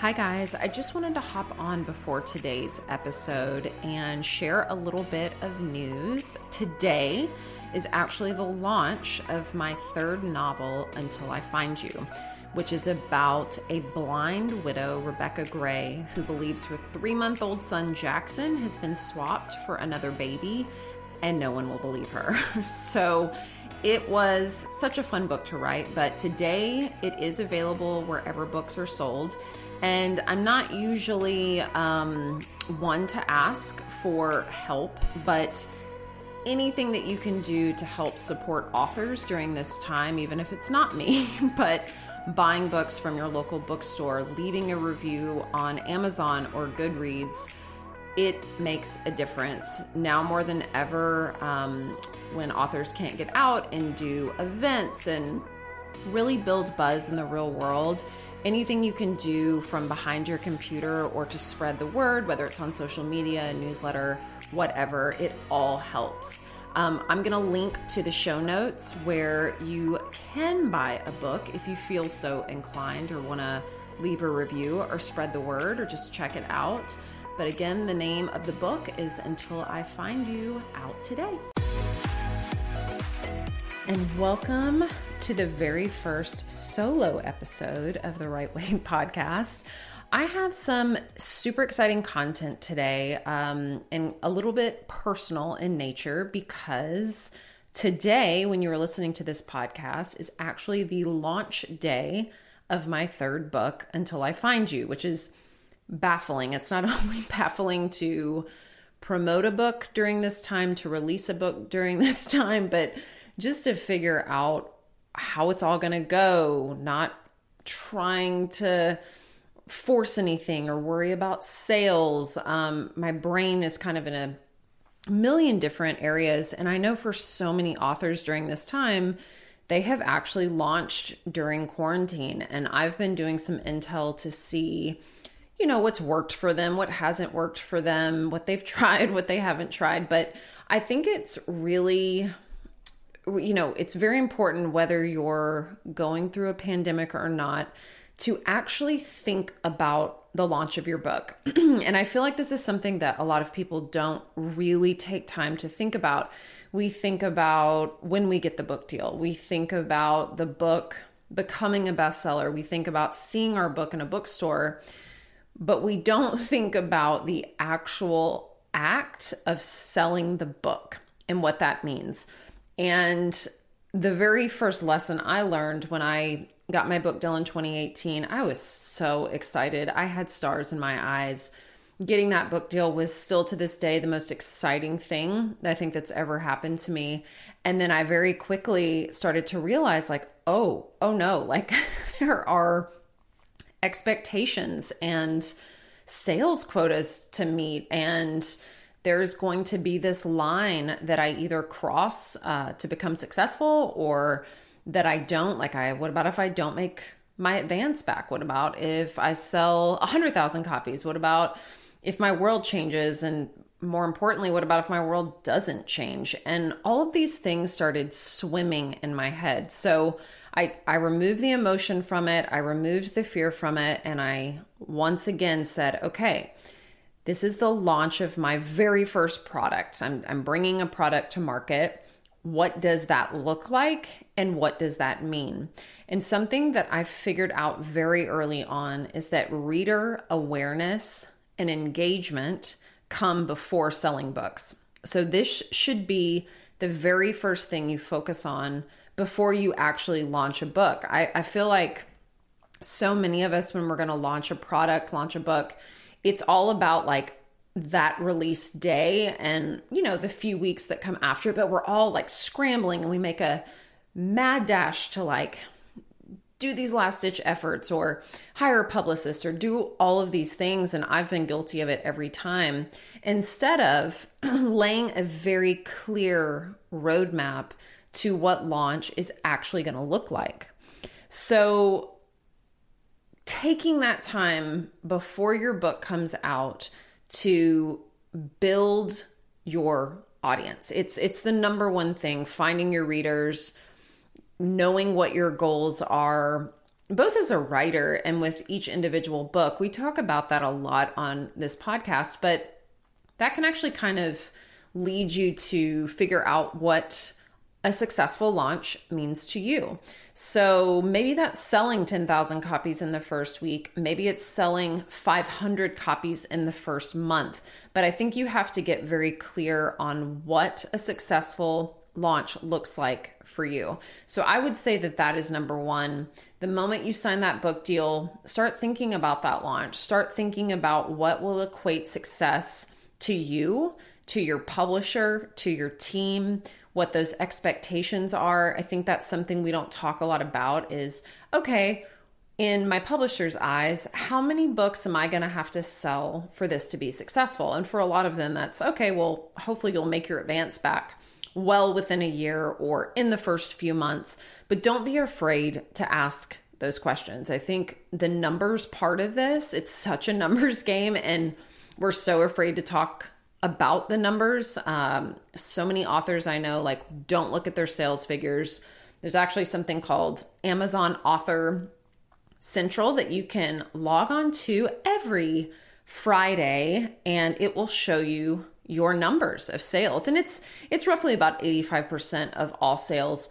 Hi, guys. I just wanted to hop on before today's episode and share a little bit of news. Today is actually the launch of my third novel, Until I Find You, which is about a blind widow, Rebecca Gray, who believes her three month old son, Jackson, has been swapped for another baby, and no one will believe her. so, it was such a fun book to write, but today it is available wherever books are sold. And I'm not usually um, one to ask for help, but anything that you can do to help support authors during this time, even if it's not me, but buying books from your local bookstore, leaving a review on Amazon or Goodreads, it makes a difference. Now more than ever, um, when authors can't get out and do events and really build buzz in the real world, anything you can do from behind your computer or to spread the word, whether it's on social media, newsletter, whatever, it all helps. Um, I'm going to link to the show notes where you can buy a book if you feel so inclined or want to leave a review or spread the word or just check it out. But again, the name of the book is Until I Find You out today and welcome to the very first solo episode of the Right Way podcast. I have some super exciting content today um, and a little bit personal in nature because today, when you are listening to this podcast, is actually the launch day of my third book, Until I Find You, which is baffling. It's not only baffling to promote a book during this time, to release a book during this time, but just to figure out how it's all going to go, not trying to force anything or worry about sales. Um, my brain is kind of in a million different areas. And I know for so many authors during this time, they have actually launched during quarantine. And I've been doing some intel to see, you know, what's worked for them, what hasn't worked for them, what they've tried, what they haven't tried. But I think it's really you know, it's very important whether you're going through a pandemic or not to actually think about the launch of your book. and I feel like this is something that a lot of people don't really take time to think about. We think about when we get the book deal, we think about the book becoming a bestseller, we think about seeing our book in a bookstore, but we don't think about the actual act of selling the book and what that means. And the very first lesson I learned when I got my book deal in 2018, I was so excited. I had stars in my eyes. Getting that book deal was still to this day the most exciting thing I think that's ever happened to me. And then I very quickly started to realize, like, oh, oh no, like there are expectations and sales quotas to meet and there's going to be this line that I either cross uh, to become successful or that I don't. Like, I, what about if I don't make my advance back? What about if I sell 100,000 copies? What about if my world changes? And more importantly, what about if my world doesn't change? And all of these things started swimming in my head. So I, I removed the emotion from it, I removed the fear from it, and I once again said, okay, this is the launch of my very first product. I'm, I'm bringing a product to market. What does that look like? And what does that mean? And something that I figured out very early on is that reader awareness and engagement come before selling books. So, this should be the very first thing you focus on before you actually launch a book. I, I feel like so many of us, when we're going to launch a product, launch a book, it's all about like that release day and you know the few weeks that come after it but we're all like scrambling and we make a mad dash to like do these last ditch efforts or hire a publicist or do all of these things and I've been guilty of it every time instead of laying a very clear roadmap to what launch is actually going to look like. So taking that time before your book comes out to build your audience. It's it's the number one thing, finding your readers, knowing what your goals are, both as a writer and with each individual book, we talk about that a lot on this podcast, but that can actually kind of lead you to figure out what a successful launch means to you. So maybe that's selling 10,000 copies in the first week. Maybe it's selling 500 copies in the first month. But I think you have to get very clear on what a successful launch looks like for you. So I would say that that is number one. The moment you sign that book deal, start thinking about that launch. Start thinking about what will equate success to you, to your publisher, to your team, what those expectations are. I think that's something we don't talk a lot about is okay, in my publisher's eyes, how many books am I going to have to sell for this to be successful? And for a lot of them, that's okay, well, hopefully you'll make your advance back well within a year or in the first few months. But don't be afraid to ask those questions. I think the numbers part of this, it's such a numbers game, and we're so afraid to talk about the numbers. Um, so many authors I know like don't look at their sales figures. There's actually something called Amazon Author Central that you can log on to every Friday and it will show you your numbers of sales and it's it's roughly about 85% of all sales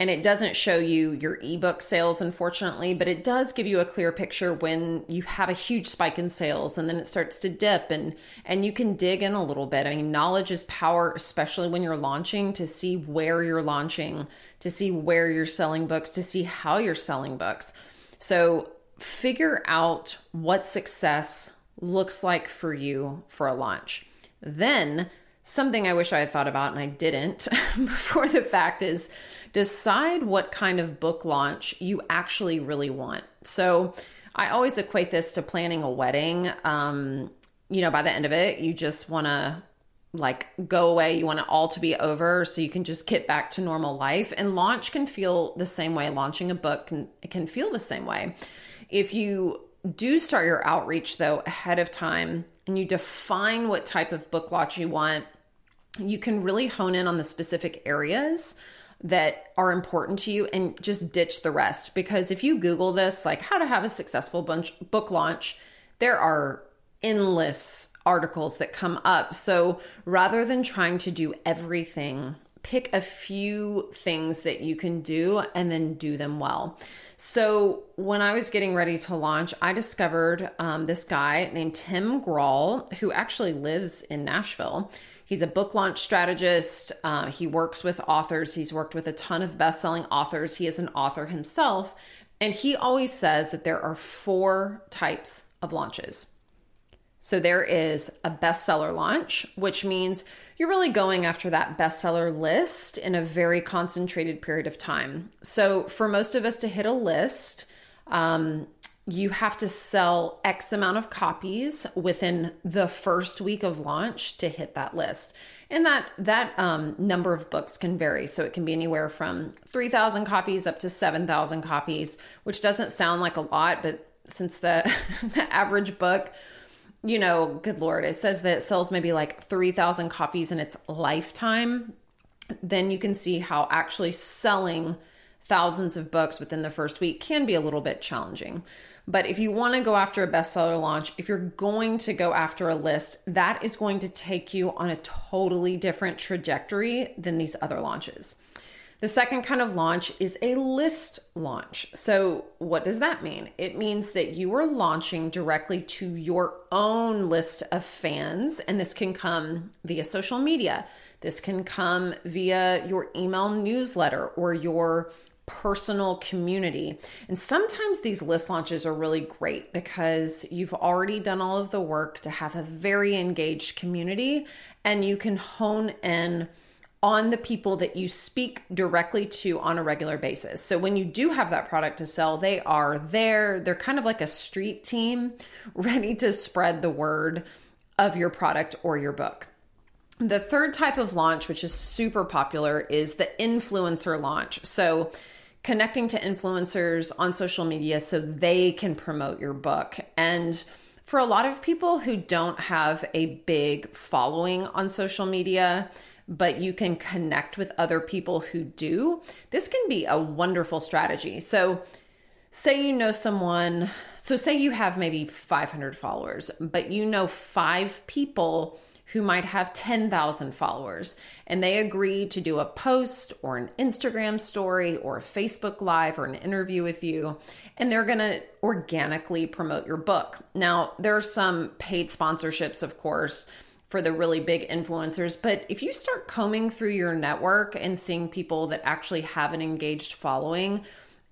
and it doesn't show you your ebook sales unfortunately but it does give you a clear picture when you have a huge spike in sales and then it starts to dip and and you can dig in a little bit. I mean knowledge is power especially when you're launching to see where you're launching to see where you're selling books to see how you're selling books. So figure out what success looks like for you for a launch. Then something i wish i had thought about and i didn't before the fact is decide what kind of book launch you actually really want. So I always equate this to planning a wedding. Um, you know, by the end of it, you just want to like go away. You want it all to be over so you can just get back to normal life. And launch can feel the same way. Launching a book can, can feel the same way. If you do start your outreach though ahead of time and you define what type of book launch you want, you can really hone in on the specific areas that are important to you and just ditch the rest. Because if you Google this, like how to have a successful bunch, book launch, there are endless articles that come up. So rather than trying to do everything, pick a few things that you can do and then do them well. So when I was getting ready to launch, I discovered um, this guy named Tim Grahl, who actually lives in Nashville. He's a book launch strategist. Uh, he works with authors. He's worked with a ton of best selling authors. He is an author himself. And he always says that there are four types of launches. So there is a bestseller launch, which means you're really going after that bestseller list in a very concentrated period of time. So for most of us to hit a list, um, you have to sell X amount of copies within the first week of launch to hit that list. And that that um, number of books can vary. So it can be anywhere from 3,000 copies up to 7,000 copies, which doesn't sound like a lot, but since the, the average book, you know, good Lord, it says that it sells maybe like 3,000 copies in its lifetime, then you can see how actually selling thousands of books within the first week can be a little bit challenging. But if you want to go after a bestseller launch, if you're going to go after a list, that is going to take you on a totally different trajectory than these other launches. The second kind of launch is a list launch. So, what does that mean? It means that you are launching directly to your own list of fans, and this can come via social media. This can come via your email newsletter or your personal community. And sometimes these list launches are really great because you've already done all of the work to have a very engaged community and you can hone in on the people that you speak directly to on a regular basis. So when you do have that product to sell, they are there. They're kind of like a street team ready to spread the word of your product or your book. The third type of launch, which is super popular, is the influencer launch. So connecting to influencers on social media so they can promote your book. And for a lot of people who don't have a big following on social media, but you can connect with other people who do, this can be a wonderful strategy. So, say you know someone, so say you have maybe 500 followers, but you know five people who might have 10,000 followers and they agree to do a post or an Instagram story or a Facebook Live or an interview with you, and they're to organically promote your book. Now, there are some paid sponsorships, of course. For the really big influencers. But if you start combing through your network and seeing people that actually have an engaged following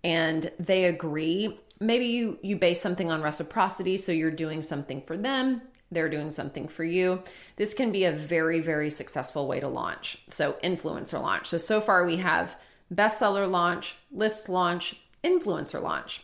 and they agree, maybe you you base something on reciprocity so you're doing something for them they're doing something for you. This can be a very, very successful way to launch. So, influencer launch. So, so far we have bestseller launch, list launch, influencer launch.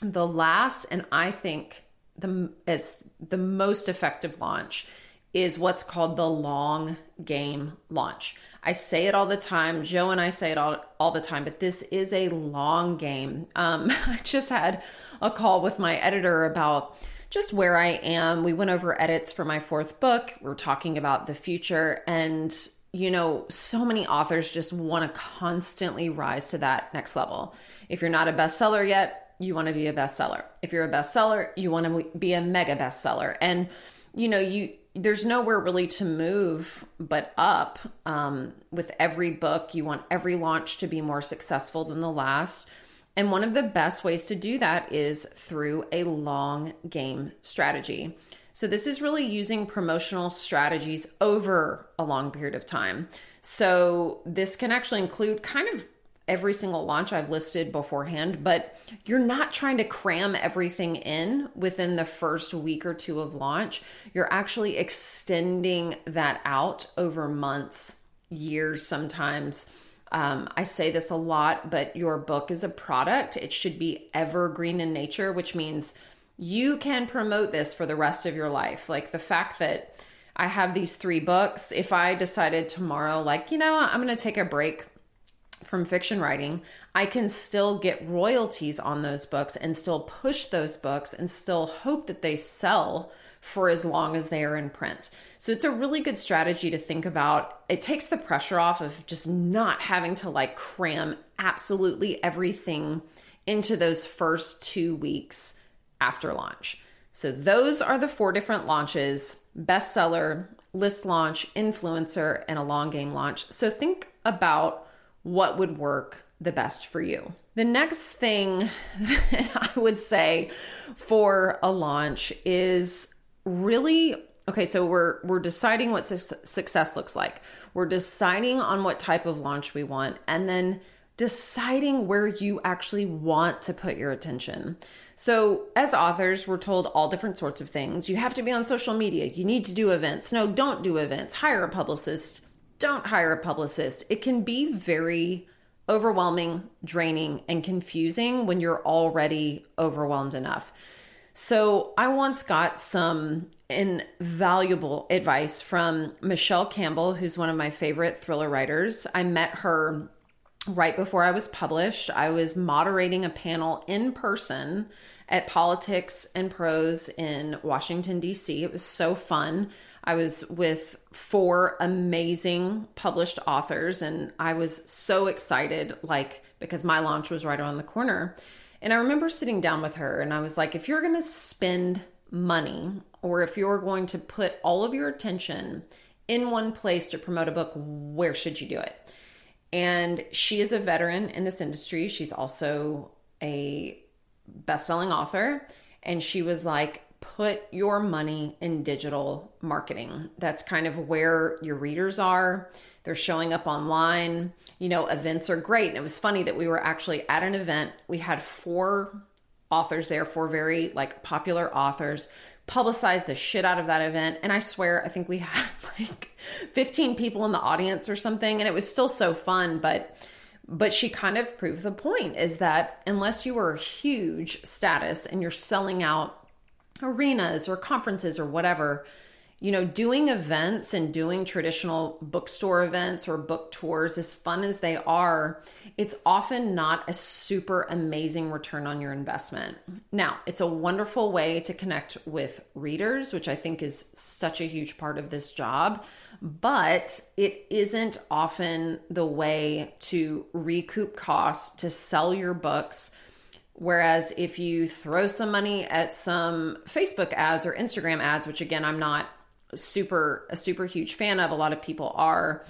The last, and I think the as the most effective launch is what's called the long game launch. I say it all the time. Joe and I say it all, all the time, but this is a long game. Um, I just had a call with my editor about just where I am. We went over edits for my fourth book. We're talking about the future. And, you know, so many authors just want to constantly rise to that next level. If you're not a bestseller yet, you want to be a bestseller. If you're a bestseller, you want to be a mega bestseller. And, you know, you, there's nowhere really to move but up. Um, with every book, you want every launch to be more successful than the last. And one of the best ways to do that is through a long game strategy. So, this is really using promotional strategies over a long period of time. So, this can actually include kind of every single launch I've listed beforehand, but you're not trying to cram everything in within the first week or two of launch. You're actually extending that out over months, years sometimes um, I say this a lot, but your book is a product. It should be evergreen in nature, which means you can promote this for the rest of your life. Like the fact that I have these three books, if I decided tomorrow, like, you know, I'm going to take a break from fiction writing, I can still get royalties on those books and still push those books and still hope that they sell for as long as they are in print. So it's a really good strategy to think about. It takes the pressure off of just not having to like cram absolutely everything into those first two weeks after launch. So those are the four different launches bestseller, list launch, influencer, and a long game launch. So think about what would work the best for you. The next thing that I would say for a launch is really okay so we're we're deciding what su- success looks like. We're deciding on what type of launch we want and then deciding where you actually want to put your attention. So as authors we're told all different sorts of things. You have to be on social media. You need to do events. No don't do events. Hire a publicist don't hire a publicist it can be very overwhelming draining and confusing when you're already overwhelmed enough so I once got some invaluable advice from Michele Campbell, who's one of my favorite thriller writers. I met her right before I was published. I was moderating a panel in person at Politics and Prose in Washington, D.C. It was so fun. I was with four amazing published authors, and I was so excited, like, because my launch was right around the corner. And I remember sitting down with her and I was like, if you're going to spend money or if you're going to put all of your attention in one place to promote a book, where should you do it? And she is a veteran in this industry. She's also a best-selling author and she was like put your money in digital marketing. That's kind of where your readers are. They're showing up online you know, events are great. And it was funny that we were actually at an event. We had four authors there, four very like popular authors, publicized the shit out of that event. And I swear, I think we had like 15 people in the audience or something. And it was still so fun. But but she kind of proved the point is that unless you are huge status and you're selling out arenas or conferences or whatever, you know, doing events and doing traditional bookstore events or book tours, as fun as they are, it's often not a super amazing return on your investment. Now, it's a wonderful way to connect with readers, which I think is such a huge part of this job, but it isn't often the way to recoup costs to sell your books Whereas if you throw some money at some Facebook ads or Instagram ads, which again, I'm not super a super huge fan of, a lot of people are,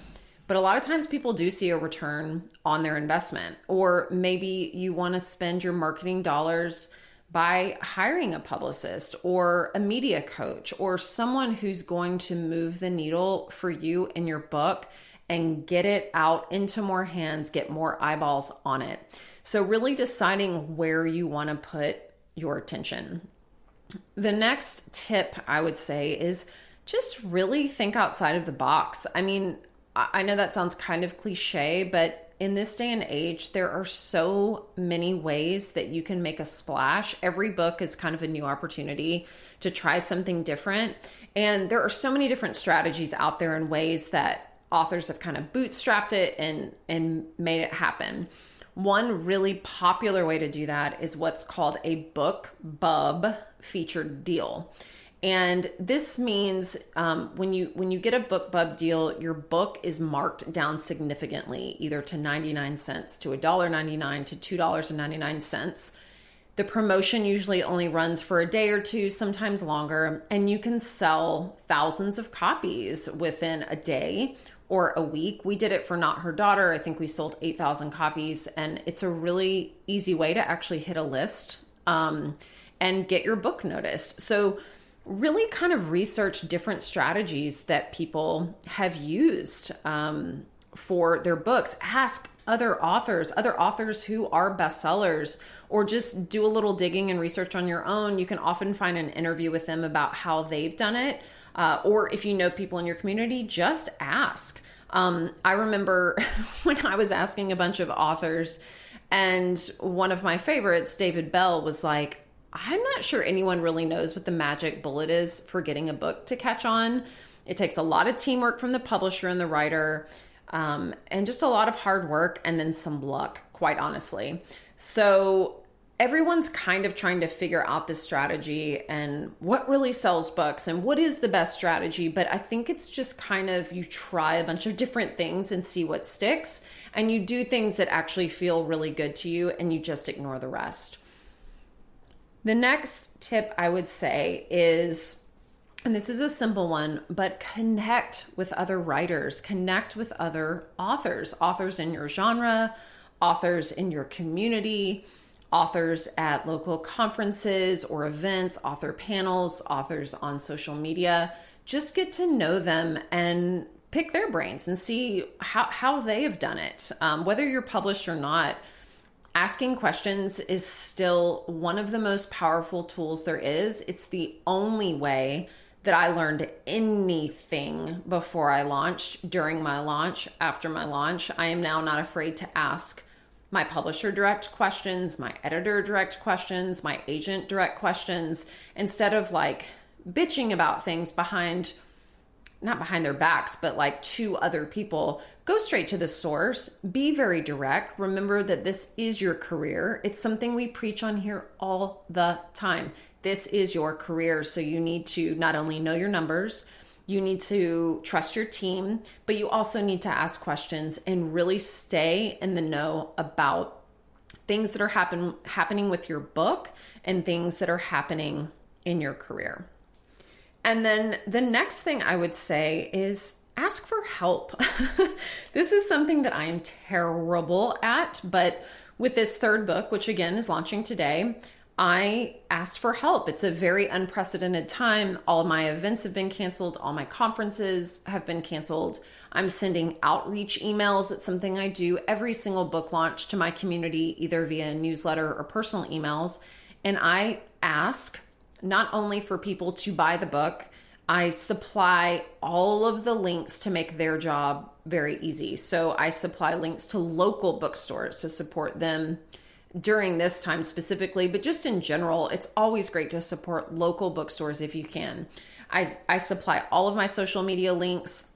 but a lot of times people do see a return on their investment. Or maybe you want to spend your marketing dollars by hiring a publicist or a media coach or someone who's going to move the needle for you in your book and get it out into more hands, get more eyeballs on it. So, really deciding where you want to put your attention. The next tip I would say is just really think outside of the box. I mean, I know that sounds kind of cliche, but in this day and age, there are so many ways that you can make a splash. Every book is kind of a new opportunity to try something different. And there are so many different strategies out there and ways that authors have kind of bootstrapped it and and made it happen. One really popular way to do that is what's called a book bub featured deal. And this means um, when you when you get a BookBub deal, your book is marked down significantly, either to ninety nine cents, to a dollar ninety nine, to two dollars and ninety nine cents. The promotion usually only runs for a day or two, sometimes longer, and you can sell thousands of copies within a day or a week. We did it for Not Her Daughter. I think we sold 8,000 copies, and it's a really easy way to actually hit a list um, and get your book noticed. So, really kind of research different strategies that people have used um, for their books. Ask other authors, other authors who are bestsellers, or just do a little digging and research on your own. You can often find an interview with them about how they've done it. Uh, or if you know people in your community, just ask. Um, I remember when I was asking a bunch of authors, and one of my favorites, David Bell, was like, I'm not sure anyone really knows what the magic bullet is for getting a book to catch on. It takes a lot of teamwork from the publisher and the writer, um, and just a lot of hard work and then some luck, quite honestly. So everyone's kind of trying to figure out this strategy and what really sells books and what is the best strategy. But I think it's just kind of you try a bunch of different things and see what sticks, and you do things that actually feel really good to you and you just ignore the rest. The next tip I would say is and this is a simple one, but connect with other writers, connect with other authors, authors in your genre, authors in your community authors at local conferences or events, author panels, authors on social media. Just get to know them and pick their brains and see how, how they have done it. Um, whether you're published or not, asking questions is still one of the most powerful tools there is. It's the only way that I learned anything before I launched, during my launch, after my launch. I am now not afraid to ask my publisher direct questions, my editor direct questions, my agent direct questions, instead of like bitching about things behind not behind their backs, but like to other people. Go straight to the source. Be very direct. Remember that this is your career. It's something we preach on here all the time. This is your career. So you need to not only know your numbers, you need to trust your team, but you also need to ask questions and really stay in the know about things that are happen happening with your book and things that are happening in your career. And then the next thing I would say is ask for help. this is something that I am terrible at, but with this third book, which again is launching today, I asked for help. It's a very unprecedented time. All my events have been canceled, all my conferences have been canceled. I'm sending outreach emails. It's something I do every single book launch to my community, either via newsletter or personal emails. And I ask not only for people to buy the book, I supply all of the links to make their job very easy. So I supply links to local bookstores to support them during this time specifically, but just in general, it's always great to support local bookstores if you can. I, I supply all of my social media links.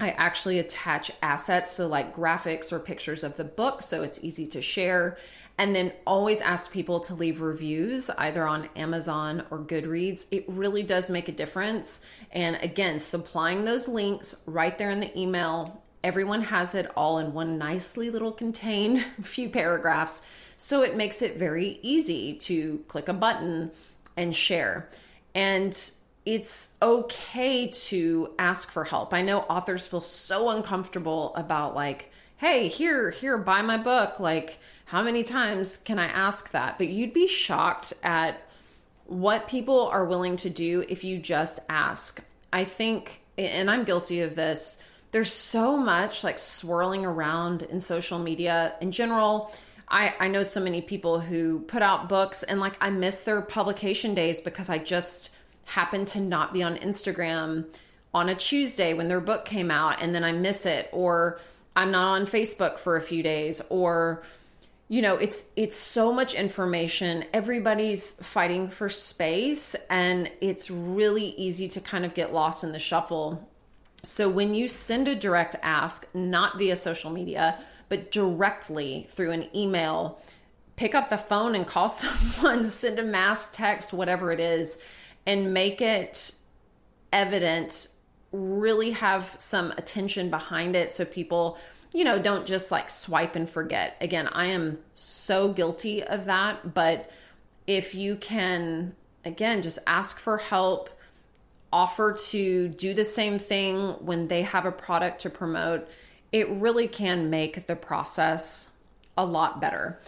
I actually attach assets, so like graphics or pictures of the book, so it's easy to share. And then always ask people to leave reviews either on Amazon or Goodreads. It really does make a difference. And again, supplying those links right there in the email everyone has it all in one nicely little contained few paragraphs. So it makes it very easy to click a button and share. And it's okay to ask for help. I know authors feel so uncomfortable about like, hey, here, here, buy my book. Like, how many times can I ask that? But you'd be shocked at what people are willing to do if you just ask. I think, and I'm guilty of this, there's so much like swirling around in social media in general. I, I know so many people who put out books and like I miss their publication days because I just happen to not be on Instagram on a Tuesday when their book came out and then I miss it or I'm not on Facebook for a few days or you know it's it's so much information everybody's fighting for space and it's really easy to kind of get lost in the shuffle so when you send a direct ask not via social media but directly through an email pick up the phone and call someone send a mass text whatever it is and make it evident really have some attention behind it so people you know, don't just like swipe and forget. Again, I am so guilty of that. But if you can, again, just ask for help, offer to do the same thing when they have a product to promote, it really can make the process a lot better.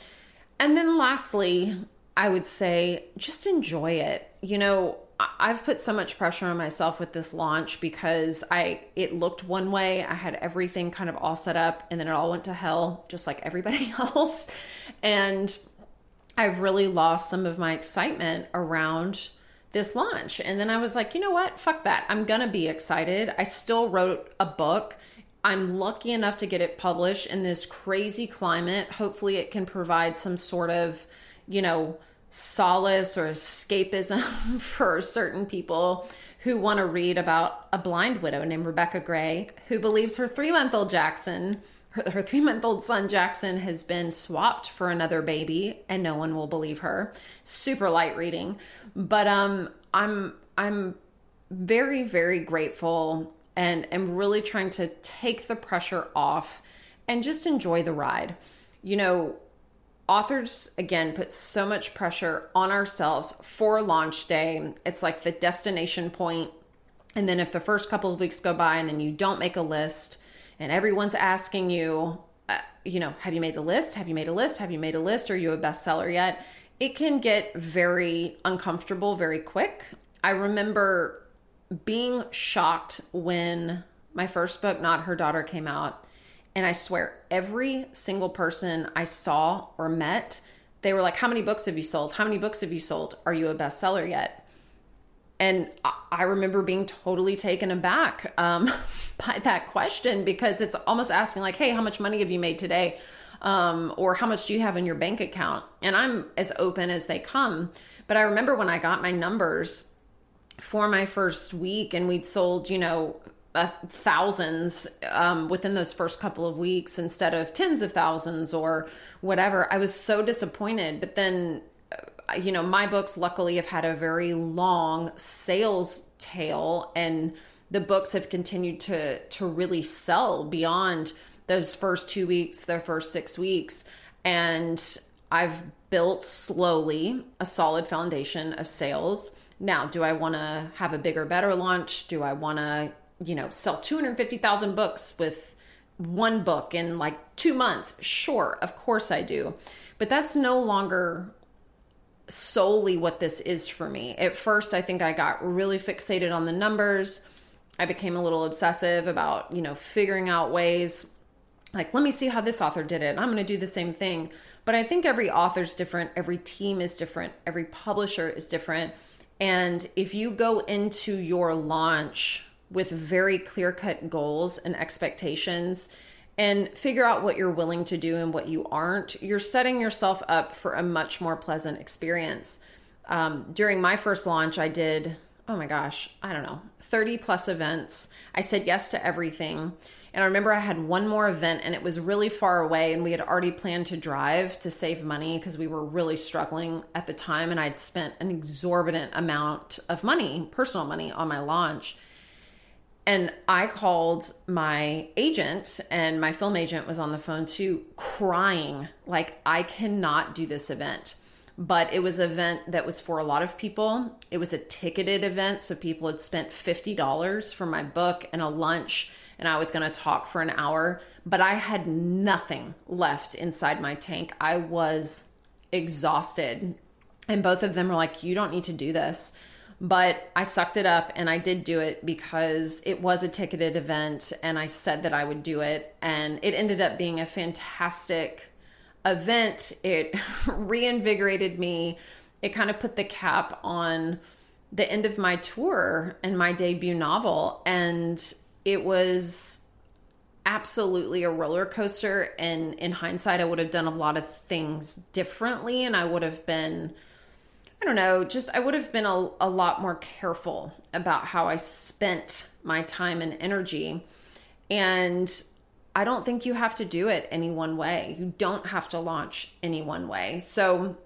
And then lastly, I would say just enjoy it. You know, I've put so much pressure on myself with this launch because I it looked one way. I had everything kind of all set up and then it all went to hell just like everybody else. And I've really lost some of my excitement around this launch. And then I was like, you know what? Fuck that. I'm going to be excited. I still wrote a book. I'm lucky enough to get it published in this crazy climate. Hopefully it can provide some sort of, you know, solace or escapism for certain people who want to read about a blind widow named Rebecca Gray who believes her three month old Jackson, her, her three month old son Jackson, has been swapped for another baby and no one will believe her. Super light reading. But um I'm I'm very, very grateful and am really trying to take the pressure off and just enjoy the ride. You know, authors again put so much pressure on ourselves for launch day it's like the destination point and then if the first couple of weeks go by and then you don't make a list and everyone's asking you uh, you know have you made the list have you made a list have you made a list are you a bestseller yet it can get very uncomfortable very quick i remember being shocked when my first book not her daughter came out and I swear, every single person I saw or met, they were like, How many books have you sold? How many books have you sold? Are you a bestseller yet? And I remember being totally taken aback um, by that question because it's almost asking, like, Hey, how much money have you made today? Um, or how much do you have in your bank account? And I'm as open as they come. But I remember when I got my numbers for my first week and we'd sold, you know, uh, thousands um, within those first couple of weeks instead of tens of thousands or whatever. I was so disappointed. But then, you know, my books luckily have had a very long sales tail, and the books have continued to to really sell beyond those first two weeks, their first six weeks, and I've built slowly a solid foundation of sales. Now, do I want to have a bigger, better launch? Do I want to you know, sell 250,000 books with one book in like two months. Sure, of course I do. But that's no longer solely what this is for me. At first, I think I got really fixated on the numbers. I became a little obsessive about, you know, figuring out ways like, let me see how this author did it. I'm going to do the same thing. But I think every author's different, every team is different, every publisher is different. And if you go into your launch with very clear cut goals and expectations and figure out what you're willing to do and what you aren't, you're setting yourself up for a much more pleasant experience. Um, during my first launch, I did, oh my gosh, I don't know, 30 plus events. I said yes to everything. And I remember I had one more event and it was really far away, and we had already planned to drive to save money because we were really struggling at the time. And I'd spent an exorbitant amount of money, personal money, on my launch and I called my agent, and my film agent was on the phone too, crying, like, I cannot do this event. But it was an event that was for a lot of people. It was a ticketed event, so people had spent $50 for my book and a lunch, and I was going to talk for an hour. But I had nothing left inside my tank. I was exhausted. And both of them were like, You don't need to do this but I sucked it up and I did do it because it was a ticketed event and I said that I would do it. And it ended up being a fantastic event. It reinvigorated me. It kind of put the cap on the end of my tour and my debut novel. And it was absolutely a roller coaster. And in hindsight, I would have done a lot of things differently and I would have been I don't know, just I would have been a, a lot more careful about how I spent my time and energy. And I don't think you have to do it any one way. You don't have to launch any one way. So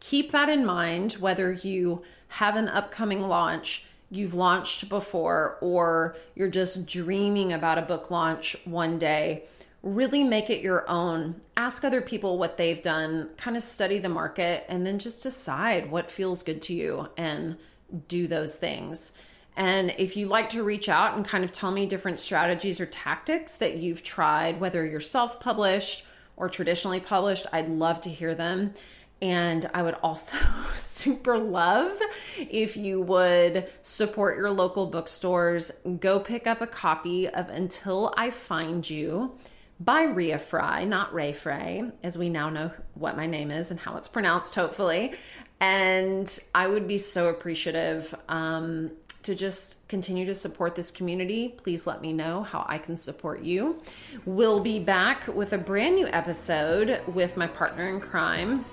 keep that in mind, whether you have an upcoming launch you've launched before or you're just dreaming about a book launch one day really make it your own. Ask other people what they've done, kind of study the market, and then just decide what feels good to you and do those things. And if you like to reach out and kind of tell me different strategies or tactics that you've tried, whether you're self published or traditionally published, I'd love to hear them. And I would also super love if you would support your local bookstores. Go pick up a copy of Until I Find You by Ria Fry, not Ray Frey, as we now know what my name is and how it's pronounced, hopefully. And I would be so appreciative um, to just continue to support this community. Please let me know how I can support you. We'll be back with a brand new episode with my partner in crime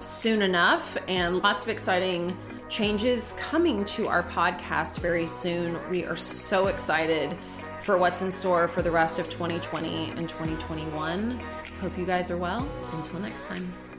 soon enough, and lots of exciting changes coming to our podcast very soon. We are so excited for what's in store for the rest of 2020 and 2021. Hope you guys are well. Until next time.